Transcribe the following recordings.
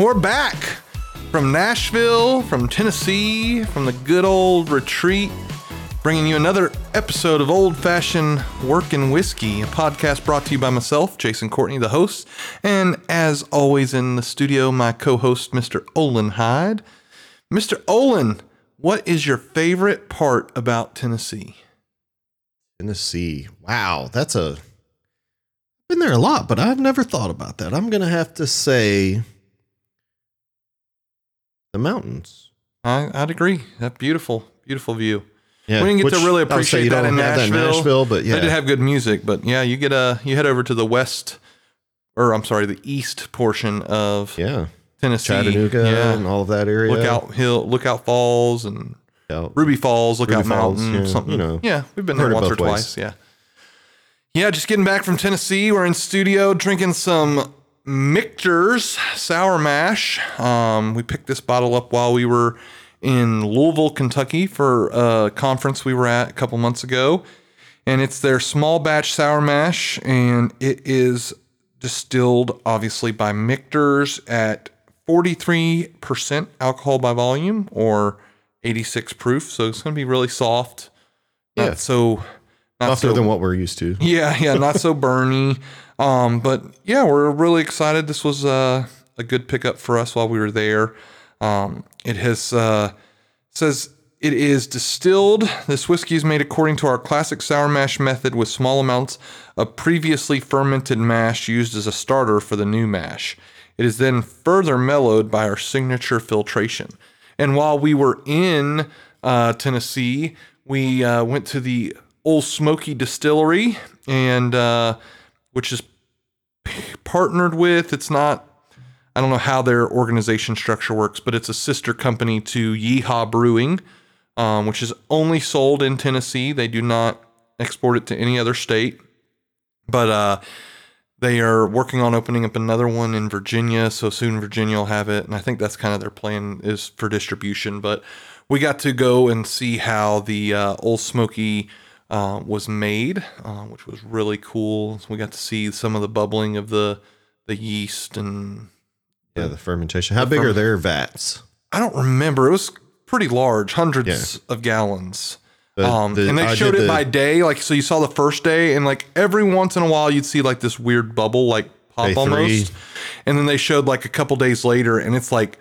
we're back from Nashville, from Tennessee, from the good old retreat, bringing you another episode of Old Fashioned Work and Whiskey, a podcast brought to you by myself, Jason Courtney, the host, and as always in the studio, my co-host, Mr. Olin Hyde. Mr. Olin, what is your favorite part about Tennessee? Tennessee. Wow, that's a been there a lot, but I've never thought about that. I'm gonna have to say the mountains. I, I'd agree. That beautiful, beautiful view. Yeah, we didn't get which to really I would say appreciate that in Nashville. Nashville, but yeah, They did have good music, but yeah, you get a you head over to the west, or I'm sorry, the east portion of yeah, Tennessee, Chattanooga yeah. and all of that area. Lookout Hill, Lookout Falls, and Out. Ruby Falls, Lookout Ruby Falls, Mountain, yeah, something. you know. yeah, we've been there once or ways. twice. Yeah, yeah, just getting back from Tennessee. We're in studio drinking some Michter's Sour Mash. Um, we picked this bottle up while we were in Louisville, Kentucky, for a conference we were at a couple months ago, and it's their small batch sour mash, and it is distilled obviously by Michter's at 43% alcohol by volume or 86 proof. So it's going to be really soft. Not Yeah. so not Softer so than what we're used to. yeah, yeah, not so burny. Um, but yeah, we're really excited. This was uh, a good pickup for us while we were there. Um, it has uh, says it is distilled. This whiskey is made according to our classic sour mash method with small amounts of previously fermented mash used as a starter for the new mash. It is then further mellowed by our signature filtration. And while we were in uh, Tennessee, we uh, went to the Old Smoky Distillery, and uh, which is partnered with. It's not. I don't know how their organization structure works, but it's a sister company to Yeehaw Brewing, um, which is only sold in Tennessee. They do not export it to any other state. But uh, they are working on opening up another one in Virginia. So soon Virginia will have it. And I think that's kind of their plan is for distribution. But we got to go and see how the uh, Old Smoky uh, was made, uh, which was really cool. So we got to see some of the bubbling of the the yeast and Yeah, the fermentation. How big are their vats? I don't remember. It was pretty large, hundreds of gallons. The- um, the- and they I showed it the- by day. Like, so you saw the first day, and like every once in a while, you'd see like this weird bubble, like pop almost. And then they showed like a couple days later, and it's like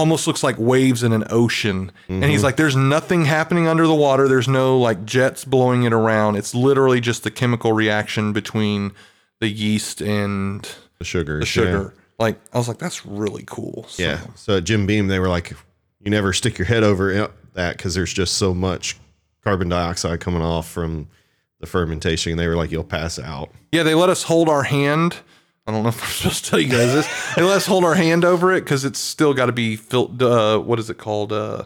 almost looks like waves in an ocean. And Mm-hmm. he's like, there's nothing happening under the water. There's no like jets blowing it around. It's literally just the chemical reaction between the yeast and the sugar. the sugar. Like, I was like, that's really cool. So- Yeah. So at Jim Beam, they were like, you never stick your head over that because there's just so much carbon dioxide coming off from the fermentation. And They were like, you'll pass out. Yeah, they let us hold our hand. I don't know if I'm supposed to tell you guys this. They let us hold our hand over it because it's still got to be filled. Uh, what is it called? Uh,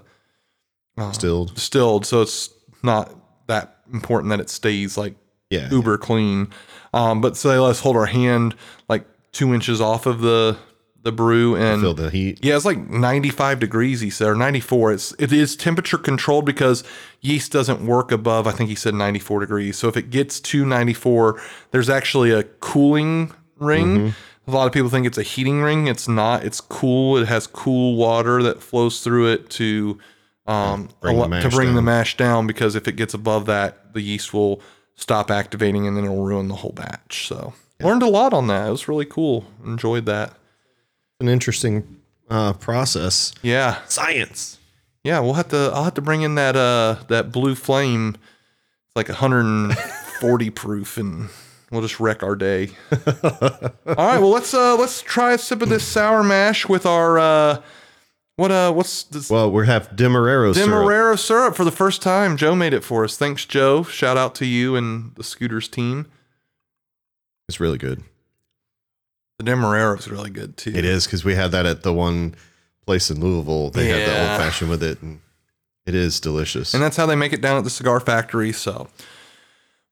Stilled. distilled. So it's not that important that it stays like Yeah. uber clean. Um, but say let us hold our hand like two inches off of the the brew and Feel the heat. yeah, it's like 95 degrees, he said, or 94. It's it is temperature controlled because yeast doesn't work above, I think he said 94 degrees. So if it gets to 94, there's actually a cooling ring. Mm-hmm. A lot of people think it's a heating ring. It's not. It's cool. It has cool water that flows through it to um Bring allo- to bring the mash down because if it gets above that, the yeast will stop activating and then it'll ruin the whole batch. So learned a lot on that. It was really cool. Enjoyed that. An interesting uh, process. Yeah. Science. Yeah, we'll have to. I'll have to bring in that uh that blue flame. It's like 140 proof, and we'll just wreck our day. All right, well let's uh let's try a sip of this sour mash with our uh what uh what's this Well, we have Demerara syrup. Demerara syrup for the first time. Joe made it for us. Thanks, Joe. Shout out to you and the Scooters team. It's really good. The Demerara is really good too. It is because we had that at the one place in Louisville. They had the old fashioned with it, and it is delicious. and that's how they make it down at the cigar factory. So,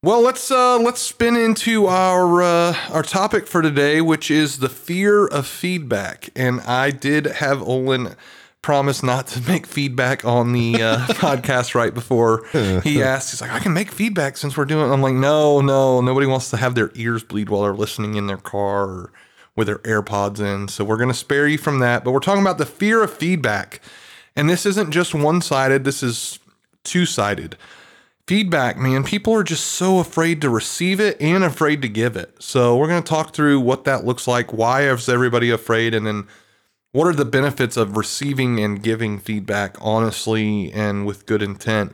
well, let's uh, let's spin into our uh, our topic for today, which is the fear of feedback. And I did have Olin promise not to make feedback on the uh, podcast right before he asked. He's like, I can make feedback since we're doing. It. I'm like, no, no, nobody wants to have their ears bleed while they're listening in their car or with their AirPods in. So we're going to spare you from that. But we're talking about the fear of feedback. And this isn't just one sided, this is two sided. Feedback, man, people are just so afraid to receive it and afraid to give it. So we're going to talk through what that looks like. Why is everybody afraid? And then what are the benefits of receiving and giving feedback honestly and with good intent?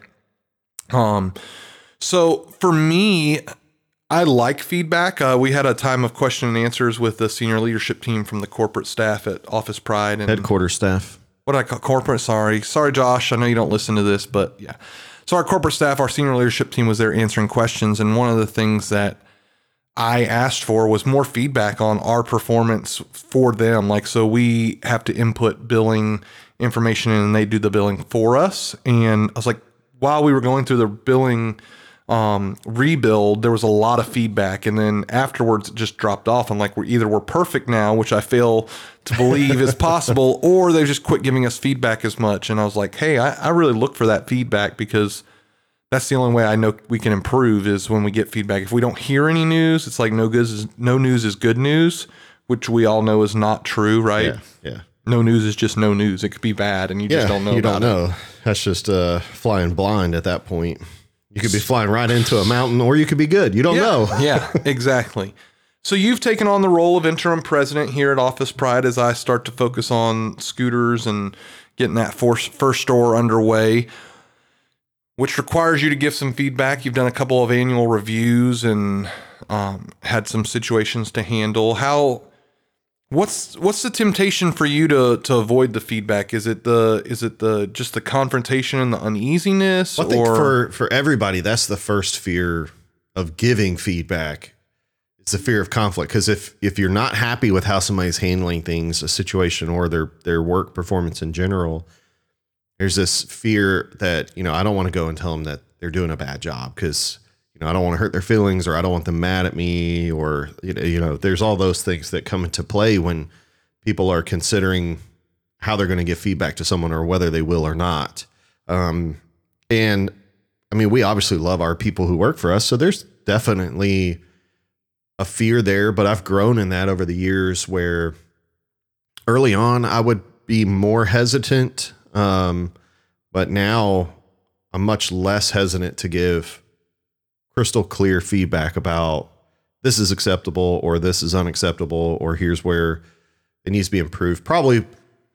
Um, so for me, I like feedback. Uh, we had a time of question and answers with the senior leadership team from the corporate staff at Office Pride and Headquarters staff. what I call corporate. Sorry, sorry, Josh. I know you don't listen to this, but yeah. So our corporate staff, our senior leadership team was there answering questions, and one of the things that I asked for was more feedback on our performance for them. Like, so we have to input billing information and they do the billing for us. And I was like, while we were going through the billing um, rebuild, there was a lot of feedback. And then afterwards, it just dropped off. I'm like, we're either we're perfect now, which I fail to believe is possible, or they just quit giving us feedback as much. And I was like, hey, I, I really look for that feedback because that's the only way I know we can improve is when we get feedback. If we don't hear any news, it's like no good is no news is good news, which we all know is not true, right? Yeah. Yeah. No news is just no news. It could be bad, and you Yeah. just don't know. you about don't it. know. That's just uh, flying blind at that point. You could be flying right into a mountain or you could be good. You don't know. yeah, exactly. So you've taken on the role of interim president here at Office Pride as I start to focus on scooters and getting that first first store underway, which requires you to give some feedback. You've done a couple of annual reviews and um, had some situations to handle. How what's what's the temptation for you to to avoid the feedback? Is it the is it the just the confrontation and the uneasiness, I think or for for everybody, that's the first fear of giving feedback. It's the fear of conflict because if if you're not happy with how somebody's handling things, a situation, or their their work performance in general, there's this fear that you know I don't want to go and tell them that they're doing a bad job because you know I don't want to hurt their feelings or I don't want them mad at me or you know you know there's all those things that come into play when people are considering how they're going to give feedback to someone or whether they will or not. Um, and I mean, we obviously love our people who work for us. So there's definitely a fear there, but I've grown in that over the years where early on I would be more hesitant. Um, but now I'm much less hesitant to give crystal clear feedback about this is acceptable or this is unacceptable or here's where it needs to be improved. Probably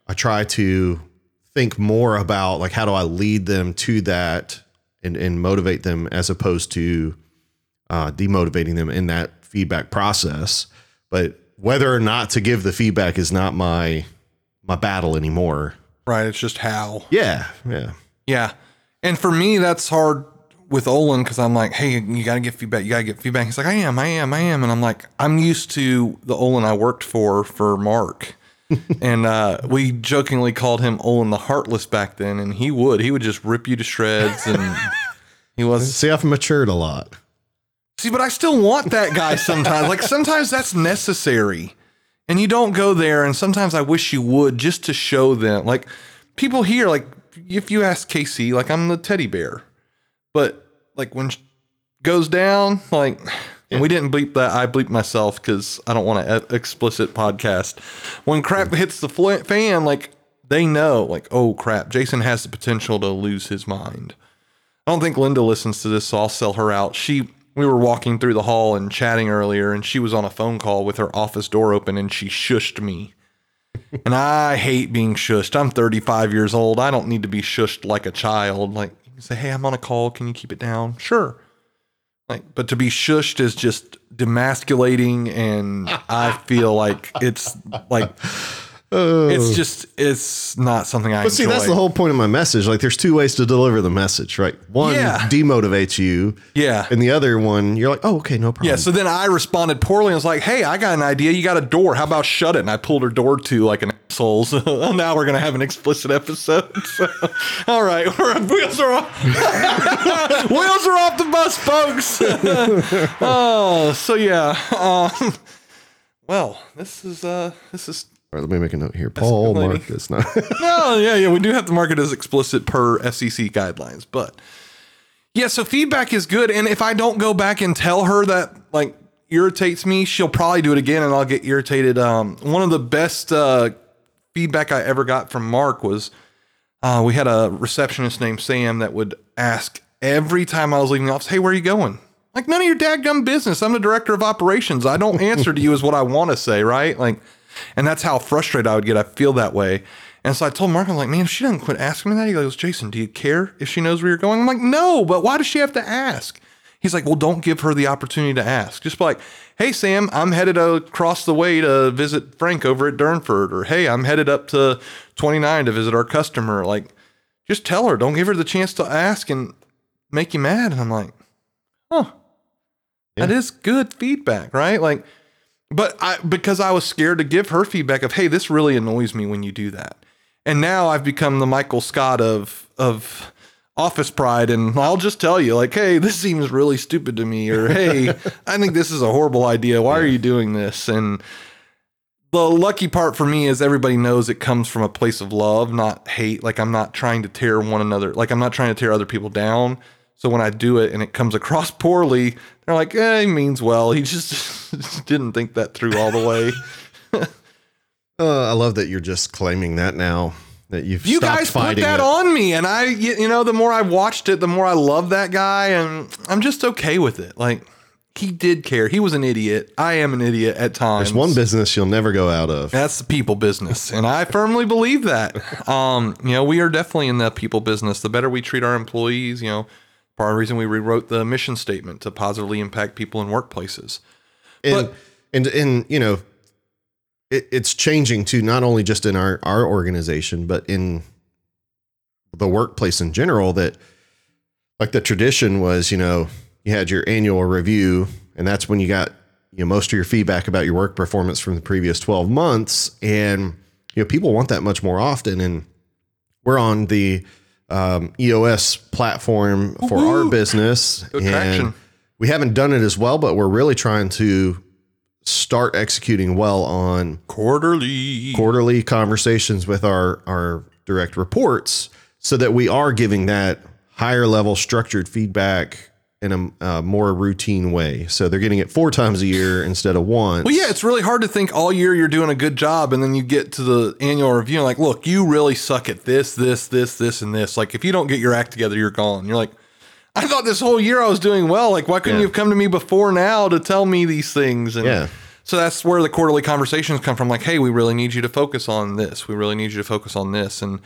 I try to think more about like how do I lead them to that and, and motivate them as opposed to uh, demotivating them in that feedback process. But whether or not to give the feedback is not my my battle anymore. right? It's just how. Yeah, yeah. Yeah. And for me, that's hard with Olin because I'm like, hey, you got to get feedback. You got to get feedback. He's like, I am, I am, I am. And I'm like, I'm used to the Olin I worked for, for Mark. and uh, we jokingly called him Olin the Heartless back then. And he would, he would just rip you to shreds. And he was, See, I've matured a lot. see, but I still want that guy sometimes. like sometimes that's necessary. And you don't go there. And sometimes I wish you would just to show them. Like people here, like if you ask Casey, like I'm the teddy bear. But like when goes down, like, and we didn't bleep that. I bleeped myself because I don't want an explicit podcast. When crap hits the fan, like they know, like, oh crap, Jason has the potential to lose his mind. I don't think Linda listens to this, so I'll sell her out. She, we were walking through the hall and chatting earlier, and she was on a phone call with her office door open, and she shushed me. and I hate being shushed. I'm 35 years old. I don't need to be shushed like a child. Like, say, hey, I'm on a call. Can you keep it down? Sure. Like, but to be shushed is just demasculating, and I feel like it's like it's just it's not something I. But see, that's the whole point of my message. Like, there's two ways to deliver the message, right? One Yeah. demotivates you, Yeah. and the other one, you're like, oh, okay, no problem. Yeah, so then I responded poorly and was like, "Hey, I got an idea. You got a door. How about shut it?" And I pulled her door to like an asshole. So now we're gonna have an explicit episode. So, all right, wheels are off. wheels are off the bus, folks. oh, so yeah. Um, well, this is uh, this is All right, let me make a note here. Paul. Mark this. Not no, yeah, yeah. We do have to mark it as explicit per FCC guidelines, but yeah. So feedback is good, and if I don't go back and tell her that, like, irritates me, she'll probably do it again and I'll get irritated. Um, one of the best uh, feedback I ever got from Mark was uh, we had a receptionist named Sam that would ask every time I was leaving the office, Hey, where are you going? Like, none of your dadgum business. I'm the director of operations. I don't answer to you is what I want to say, right? Like, and that's how frustrated I would get. I feel that way. And so I told Mark, I'm like, man, if she doesn't quit asking me that, he goes, Jason, do you care if she knows where you're going? I'm like, no, but why does she have to ask? He's like, well, don't give her the opportunity to ask. Just be like, hey, Sam, I'm headed across the way to visit Frank over at Durnford. Or hey, I'm headed up to 29 to visit our customer. Like, just tell her, don't give her the chance to ask and make you mad. And I'm like, huh, Yeah. that is good feedback, right? Like, but I, because I was scared to give her feedback of, hey, this really annoys me when you do that. And now I've become the Michael Scott of, of, office pride and I'll just tell you like hey this seems really stupid to me or hey I think this is a horrible idea. Why are you doing this? And the lucky part for me is everybody knows it comes from a place of love not hate. Like I'm not trying to tear one another like I'm not trying to tear other people down. So when I do it and it comes across poorly they're like eh, he means well. He just didn't think that through all the way. Uh, I love that you're just claiming that now that you've you guys put that it. on me and i you you know the more i watched it the more i love that guy and i'm just okay with it. Like he did care. He was an idiot. I am an idiot at times. There's one business you'll never go out of. that's the people business and i firmly believe that. Um you know we are definitely in the people business. The better we treat our employees you know part of the reason we rewrote the mission statement to positively impact people in workplaces and, But- and and you know it, it's changing too not only just in our our organization but in the workplace in general that like the tradition was you know you had your annual review and that's when you got you know most of your feedback about your work performance from the previous 12 months and you know people want that much more often and we're on the um, EOS platform for our Woo-hoo. business Good traction. We haven't done it as well but we're really trying to start executing well on quarterly quarterly conversations with our our direct reports so that we are giving that higher level structured feedback in a, uh more routine way so they're getting it four times a year instead of once Well, yeah, it's really hard to think all year you're doing a good job, and then you get to the annual review and like, look, you really suck at this, this, this, this, and this. Like, if you don't get your act together, you're gone. You're like, I thought this whole year I was doing well. Like, why couldn't Yeah. you have come to me before now to tell me these things? And Yeah. so that's where the quarterly conversations come from. Like, hey, we really need you to focus on this. We really need you to focus on this. And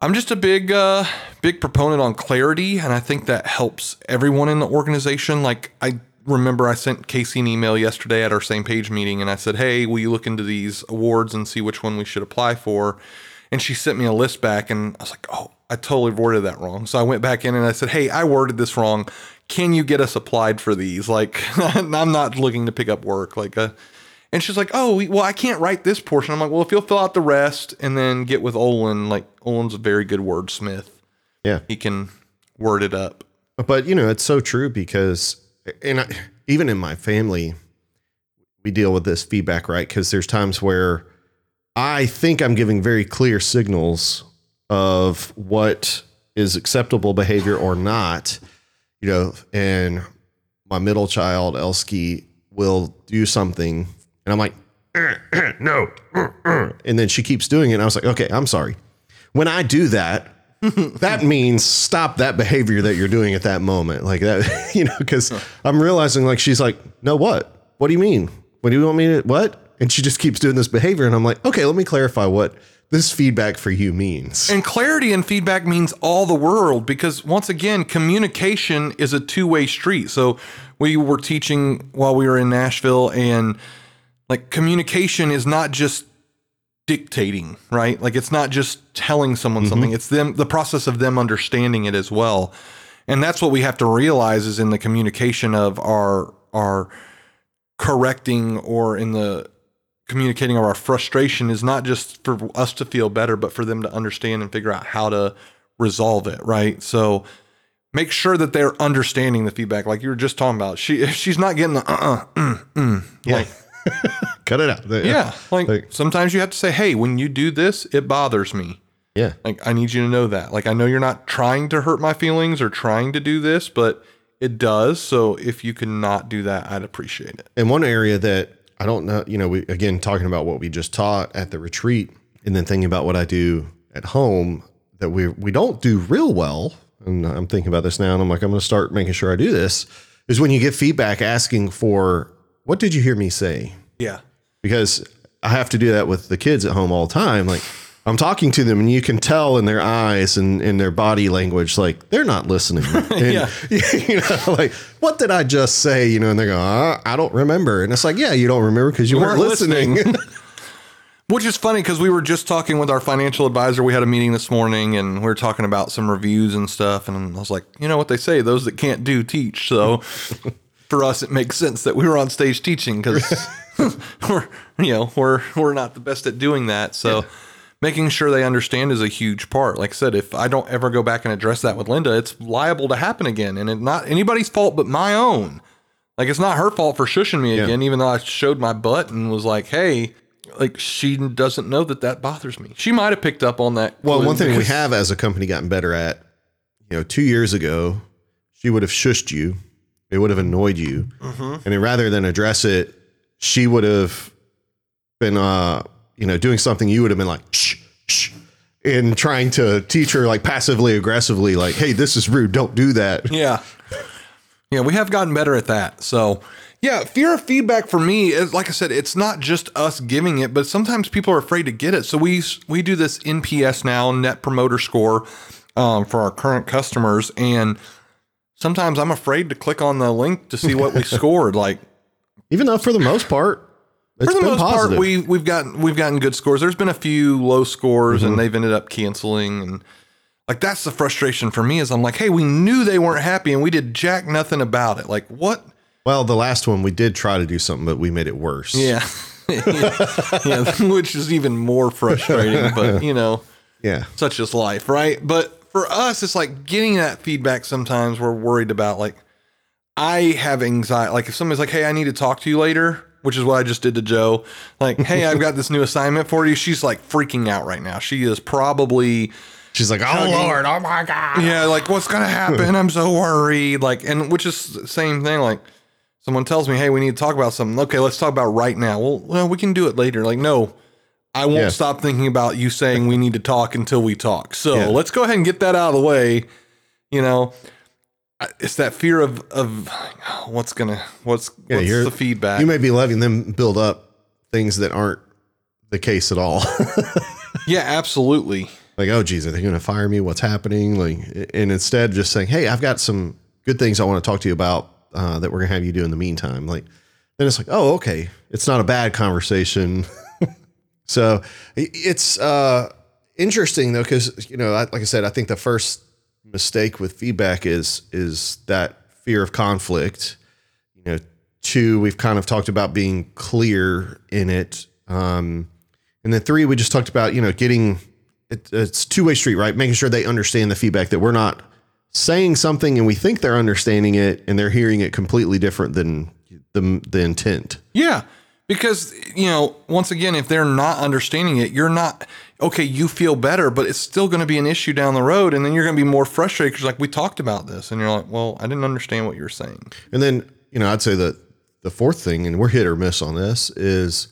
I'm just a big, uh, big proponent on clarity, and I think that helps everyone in the organization. Like I remember, I sent Casey an email yesterday at our same page meeting, and I said, "Hey, will you look into these awards and see which one we should apply for?" And she sent me a list back, and I was like, "Oh, I totally worded that wrong." So I went back in and I said, "Hey, I worded this wrong. Can you get us applied for these? Like, I'm not looking to pick up work. Like, uh, and she's like, "Oh, well, I can't write this portion." I'm like, "Well, if you'll fill out the rest and then get with Olin, like Olin's a very good wordsmith. yeah He can word it up." But you know, it's so true because, and I, even in my family, we deal with this feedback, right? Because there's times where I think I'm giving very clear signals of what is acceptable behavior or not, you know, and my middle child, Elsky, will do something, and I'm like, no, and then she keeps doing it, and I was like, okay, I'm sorry. When I do that, that means stop that behavior that you're doing at that moment. Like that, you know, because I'm realizing like she's like, no, what? What do you mean? What do you want me to what? And she just keeps doing this behavior. And I'm like, okay, let me clarify what this feedback for you means. And clarity and feedback means all the world because once again, communication is a two-way street. So we were teaching while we were in Nashville and like communication is not just dictating, right? Like it's not just telling someone mm-hmm. something. It's them the process of them understanding it as well. And that's what we have to realize is in the communication of our our correcting or in the communicating our frustration is not just for us to feel better, but for them to understand and figure out how to resolve it, right? So make sure that they're understanding the feedback, like you were just talking about. She if she's not getting the uh uh mm, mm, like Cut it out. yeah, like, Like- sometimes you have to say, hey, when you do this, it bothers me. Yeah. Like I need you to know that. Like I know you're not trying to hurt my feelings or trying to do this, but it does. So if you could not do that, I'd appreciate it. And one area that I don't know, you know, we again talking about what we just taught at the retreat, and then thinking about what I do at home that we we don't do real well. And I'm thinking about this now, and I'm like, I'm going to start making sure I do this. Is when you get feedback asking for what did you hear me say? Yeah. because I have to do that with the kids at home all the time. Like I'm talking to them and you can tell in their eyes and in their body language, like they're not listening. And, Yeah. You know, like what did I just say? You know, and they go, uh, I don't remember. And it's like, yeah, you don't remember because you, weren't, weren't listening. Which is funny because we were just talking with our financial advisor. We had a meeting this morning and we were talking about some reviews and stuff. And I was like, you know what they say, those that can't do teach. So for us, it makes sense that we were on stage teaching because we're, you know, we're, we're not the best at doing that. So making sure they understand is a huge part. Like I said, if I don't ever go back and address that with Linda, it's liable to happen again. And it's not anybody's fault but my own. Like it's not her fault for shushing me again, even though I showed my butt and was like, "Hey," like she doesn't know that that bothers me. She might have picked up on that. well, one thing we have as a company gotten better at, you know, two years ago, she would have shushed you. It would have annoyed you. And then rather than address it, she would have been, uh, you know, doing something you would have been like, shh, shh, and trying to teach her like passively aggressively, like, hey, this is rude. Don't do that. Yeah, yeah, we have gotten better at that. So yeah, fear of feedback for me is like I said, it's not just us giving it, but sometimes people are afraid to get it. So we we do this NPS now, Net Promoter Score, um, for our current customers, and sometimes I'm afraid to click on the link to see what we scored. Like Even though for the most part, it's for the most positive. part, we we've gotten we've gotten good scores. There's been a few low scores, Mm-hmm. and they've ended up canceling. And like that's the frustration for me is I'm like, hey, we knew they weren't happy, and we did jack nothing about it. Like what? well, the last one we did try to do something, but we made it worse. Yeah, yeah, which is even more frustrating. But you know, Yeah. such is life, right? But for us, it's like getting that feedback. Sometimes we're worried about like I have anxiety. Like if somebody's like, "Hey, I need to talk to you later," which is what I just did to Joe. Like, "Hey, I've got this new assignment for you." She's like freaking out right now. She is probably She's like, oh Lord, oh my God. yeah, like what's gonna happen? I'm so worried. Like, and which is the same thing. Like, someone tells me, "Hey, we need to talk about something." Okay, let's talk about right now. Well, well, we can do it later. Like, no, I won't Yeah. stop thinking about you saying we need to talk until we talk. So Yeah. let's go ahead and get that out of the way. You know, it's that fear of of what's gonna what's what's the feedback. You may be letting them build up things that aren't the case at all. yeah, absolutely. like, oh, geez, are they going to fire me? What's happening? Like, and instead just saying, hey, I've got some good things I want to talk to you about uh, that we're going to have you do in the meantime. Like, then it's like, oh, okay. It's not a bad conversation. so it's uh, interesting though, because, you know, I- like I said, I think the first mistake with feedback is, is that fear of conflict. You know, two, we've kind of talked about being clear in it. Um, and then three, we just talked about, you know, getting it, it's two way street, right? Making sure they understand the feedback that we're not saying something and we think they're understanding it and they're hearing it completely different than the, the intent. Yeah. Because, you know, once again, if they're not understanding it, you're not, okay, you feel better, but it's still going to be an issue down the road. And then you're going to be more frustrated because, like, we talked about this. And you're like, well, I didn't understand what you're saying. And then, you know, I'd say that the fourth thing, and we're hit or miss on this, is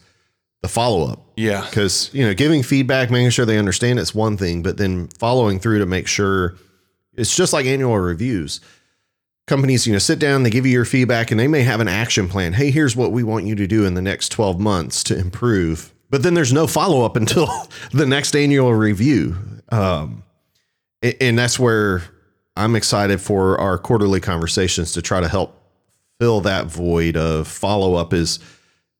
the follow up. Yeah. Because, you know, giving feedback, making sure they understand it's one thing, but then following through to make sure it's just like annual reviews. Companies, you know, sit down, they give you your feedback, and they may have an action plan. Hey, here's what we want you to do in the next 12 months to improve. But then there's no follow up until the next annual review. Um, and that's where I'm excited for our quarterly conversations to try to help fill that void of follow up is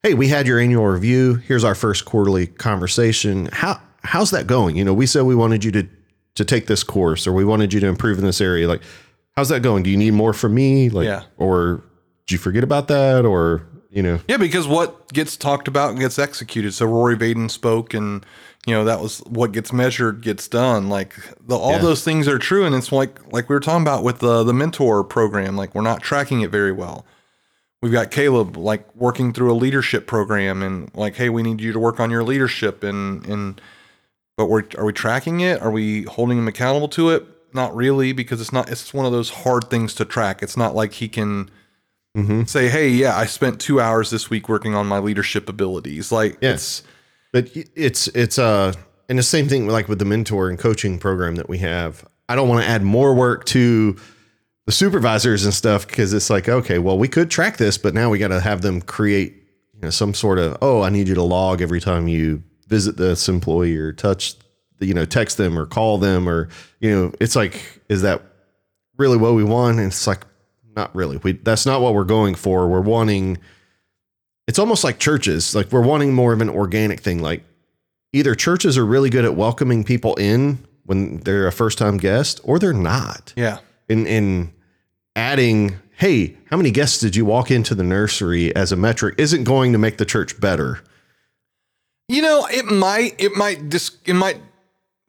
hey we had your annual review. Here's our first quarterly conversation. How how's that going? You know we said we wanted you to to take this course or we wanted you to improve in this area. Like how's that going? Do you need more from me? Like Yeah. or did you forget about that or you know Yeah. Because what gets talked about gets executed. So Rory Vaden spoke, and, you know, that was what gets measured gets done. Like, the, all Yeah. those things are true. And it's like, like we were talking about with the, the mentor program, like, we're not tracking it very well. We've got Caleb like working through a leadership program and like, hey, we need you to work on your leadership and and but we're are we tracking it? Are we holding him accountable to it? Not really, because it's not. It's one of those hard things to track. It's not like he can Mm-hmm. say, "Hey, yeah, I spent two hours this week working on my leadership abilities." Like, Yeah. it's But it's it's uh and the same thing like with the mentor and coaching program that we have. I don't want to add more work to the supervisors and stuff because it's like okay, well we could track this, but now we got to have them create you know some sort of oh I need you to log every time you visit this employee or touch you know text them or call them or you know it's like is that really what we want? And it's like not really. We that's not what we're going for. We're wanting it's almost like churches. Like we're wanting more of an organic thing. Like either churches are really good at welcoming people in when they're a first time guest, or they're not. yeah, In in adding, hey, how many guests did you walk into the nursery as a metric isn't going to make the church better. You know, it might it might dis, it might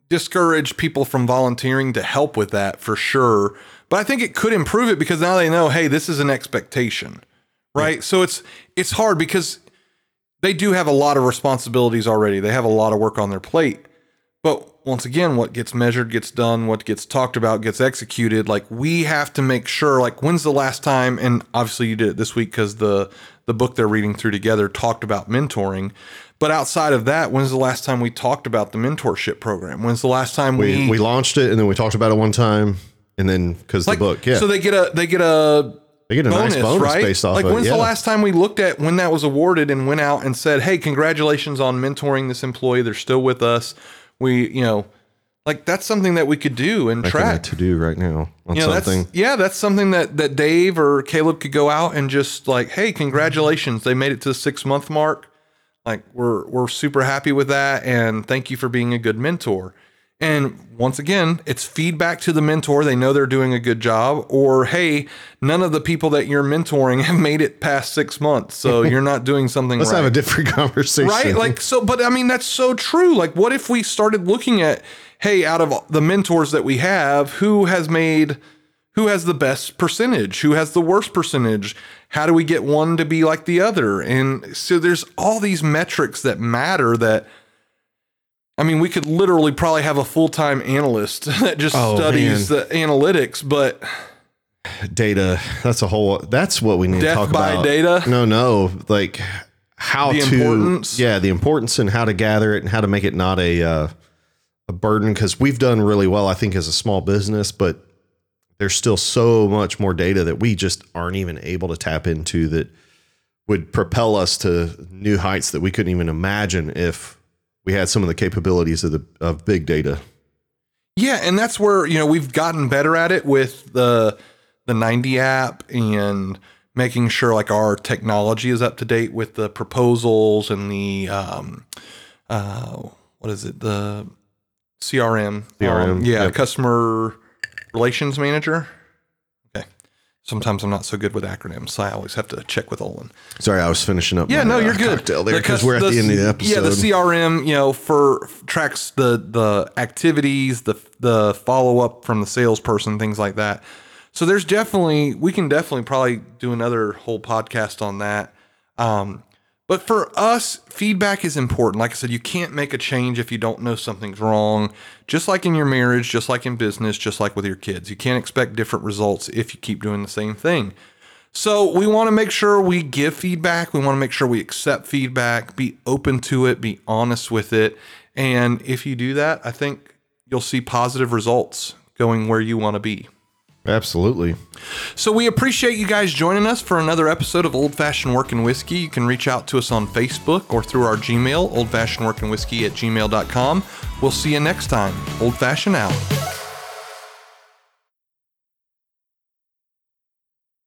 discourage people from volunteering to help with that for sure. But I think it could improve it because now they know, hey, this is an expectation. Right? So it's it's hard because they do have a lot of responsibilities already. They have a lot of work on their plate. But once again, what gets measured gets done, what gets talked about gets executed. Like we have to make sure like when's the last time and obviously you did it this week cuz the the book they're reading through together talked about mentoring. But outside of that, when's the last time we talked about the mentorship program? When's the last time we, We we launched it and then we talked about it one time and then because the book, yeah, So they get a they get a they get a bonus, nice bonus right? based off like of when's it. the last time we looked at when that was awarded and went out and said, "Hey, congratulations on mentoring this employee. They're still with us." We, you know, like that's something that we could do and track. to do right now on You know, something. that's yeah, that's something that that Dave or Caleb could go out and just like, "Hey, congratulations. They made it to the 6-month mark." Like we're we're super happy with that and thank you for being a good mentor. And once again, it's feedback to the mentor. They know they're doing a good job. Or, hey, none of the people that you're mentoring have made it past six months. So you're not doing something Let's right. have a different conversation. right? Like, so, but I mean, that's so true. Like, what if we started looking at, hey, out of the mentors that we have, who has made, who has the best percentage? Who has the worst percentage? How do we get one to be like the other? And so there's all these metrics that matter that, I mean, we could literally probably have a full time analyst that just Oh, studies the analytics, but data. That's a whole. That's what we need to talk about. data? No, no. Like how The to. importance? Yeah, the importance and how to gather it and how to make it not a uh, a burden because we've done really well, I think, as a small business, but there's still so much more data that we just aren't even able to tap into that would propel us to new heights that we couldn't even imagine if we had some of the capabilities of the of big data. Yeah, and that's where you know we've gotten better at it with the the 90 app and making sure like our technology is up to date with the proposals and the um uh what is it the CRM CRM, Um, yeah yep. customer relations manager sometimes I'm not so good with acronyms so I always have to check with Olin Sorry, I was finishing up. yeah, my, no, uh, you're good. cocktail there because we're at the, end of the episode. Yeah, the CRM, you know, for tracks the the activities, the the follow up from the salesperson, things like that. So there's definitely we can definitely probably do another whole podcast on that. Um, but for us, feedback is important. Like I said, you can't make a change if you don't know something's wrong. Just like in your marriage, just like in business, just like with your kids, you can't expect different results if you keep doing the same thing. So we want to make sure we give feedback. We want to make sure we accept feedback, be open to it, be honest with it. And if you do that, I think you'll see positive results going where you want to be. Absolutely. So we appreciate you guys joining us for another episode of Old Fashioned Work and Whiskey. You can reach out to us on Facebook or through our Gmail, oldfashionedworkandwhiskey at gmail.com. We'll see you next time. Old Fashioned out.